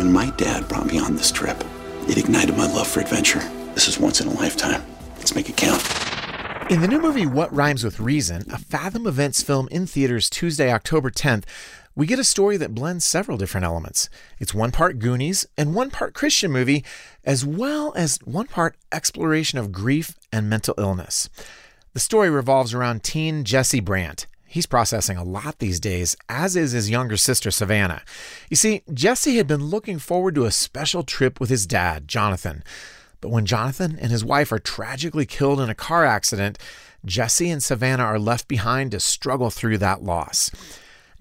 When my dad brought me on this trip, it ignited my love for adventure. This is once in a lifetime. Let's make it count. In the new movie What Rhymes with Reason, a Fathom Events film in theaters Tuesday, October 10th, we get a story that blends several different elements. It's one part Goonies and one part Christian movie, as well as one part exploration of grief and mental illness. The story revolves around teen Jesse Brandt. He's processing a lot these days, as is his younger sister Savannah. You see, Jesse had been looking forward to a special trip with his dad, Jonathan. But when Jonathan and his wife are tragically killed in a car accident, Jesse and Savannah are left behind to struggle through that loss.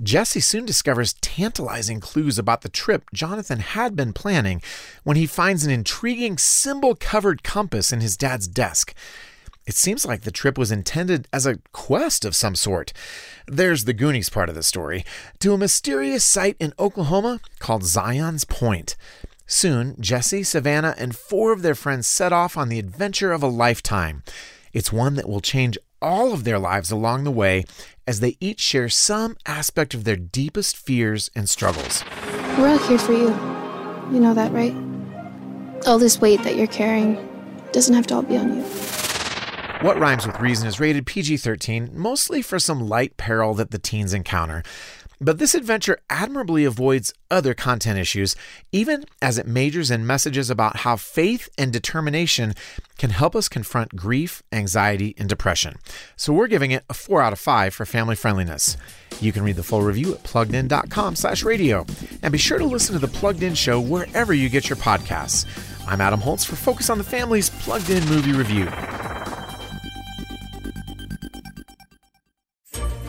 Jesse soon discovers tantalizing clues about the trip Jonathan had been planning when he finds an intriguing symbol covered compass in his dad's desk. It seems like the trip was intended as a quest of some sort. There's the Goonies part of the story to a mysterious site in Oklahoma called Zion's Point. Soon, Jesse, Savannah, and four of their friends set off on the adventure of a lifetime. It's one that will change all of their lives along the way as they each share some aspect of their deepest fears and struggles. We're all here for you. You know that, right? All this weight that you're carrying doesn't have to all be on you. What Rhymes with Reason is rated PG 13, mostly for some light peril that the teens encounter. But this adventure admirably avoids other content issues, even as it majors in messages about how faith and determination can help us confront grief, anxiety, and depression. So we're giving it a 4 out of 5 for family friendliness. You can read the full review at pluggedin.com slash radio. And be sure to listen to the Plugged In Show wherever you get your podcasts. I'm Adam Holz for Focus on the Family's Plugged In Movie Review.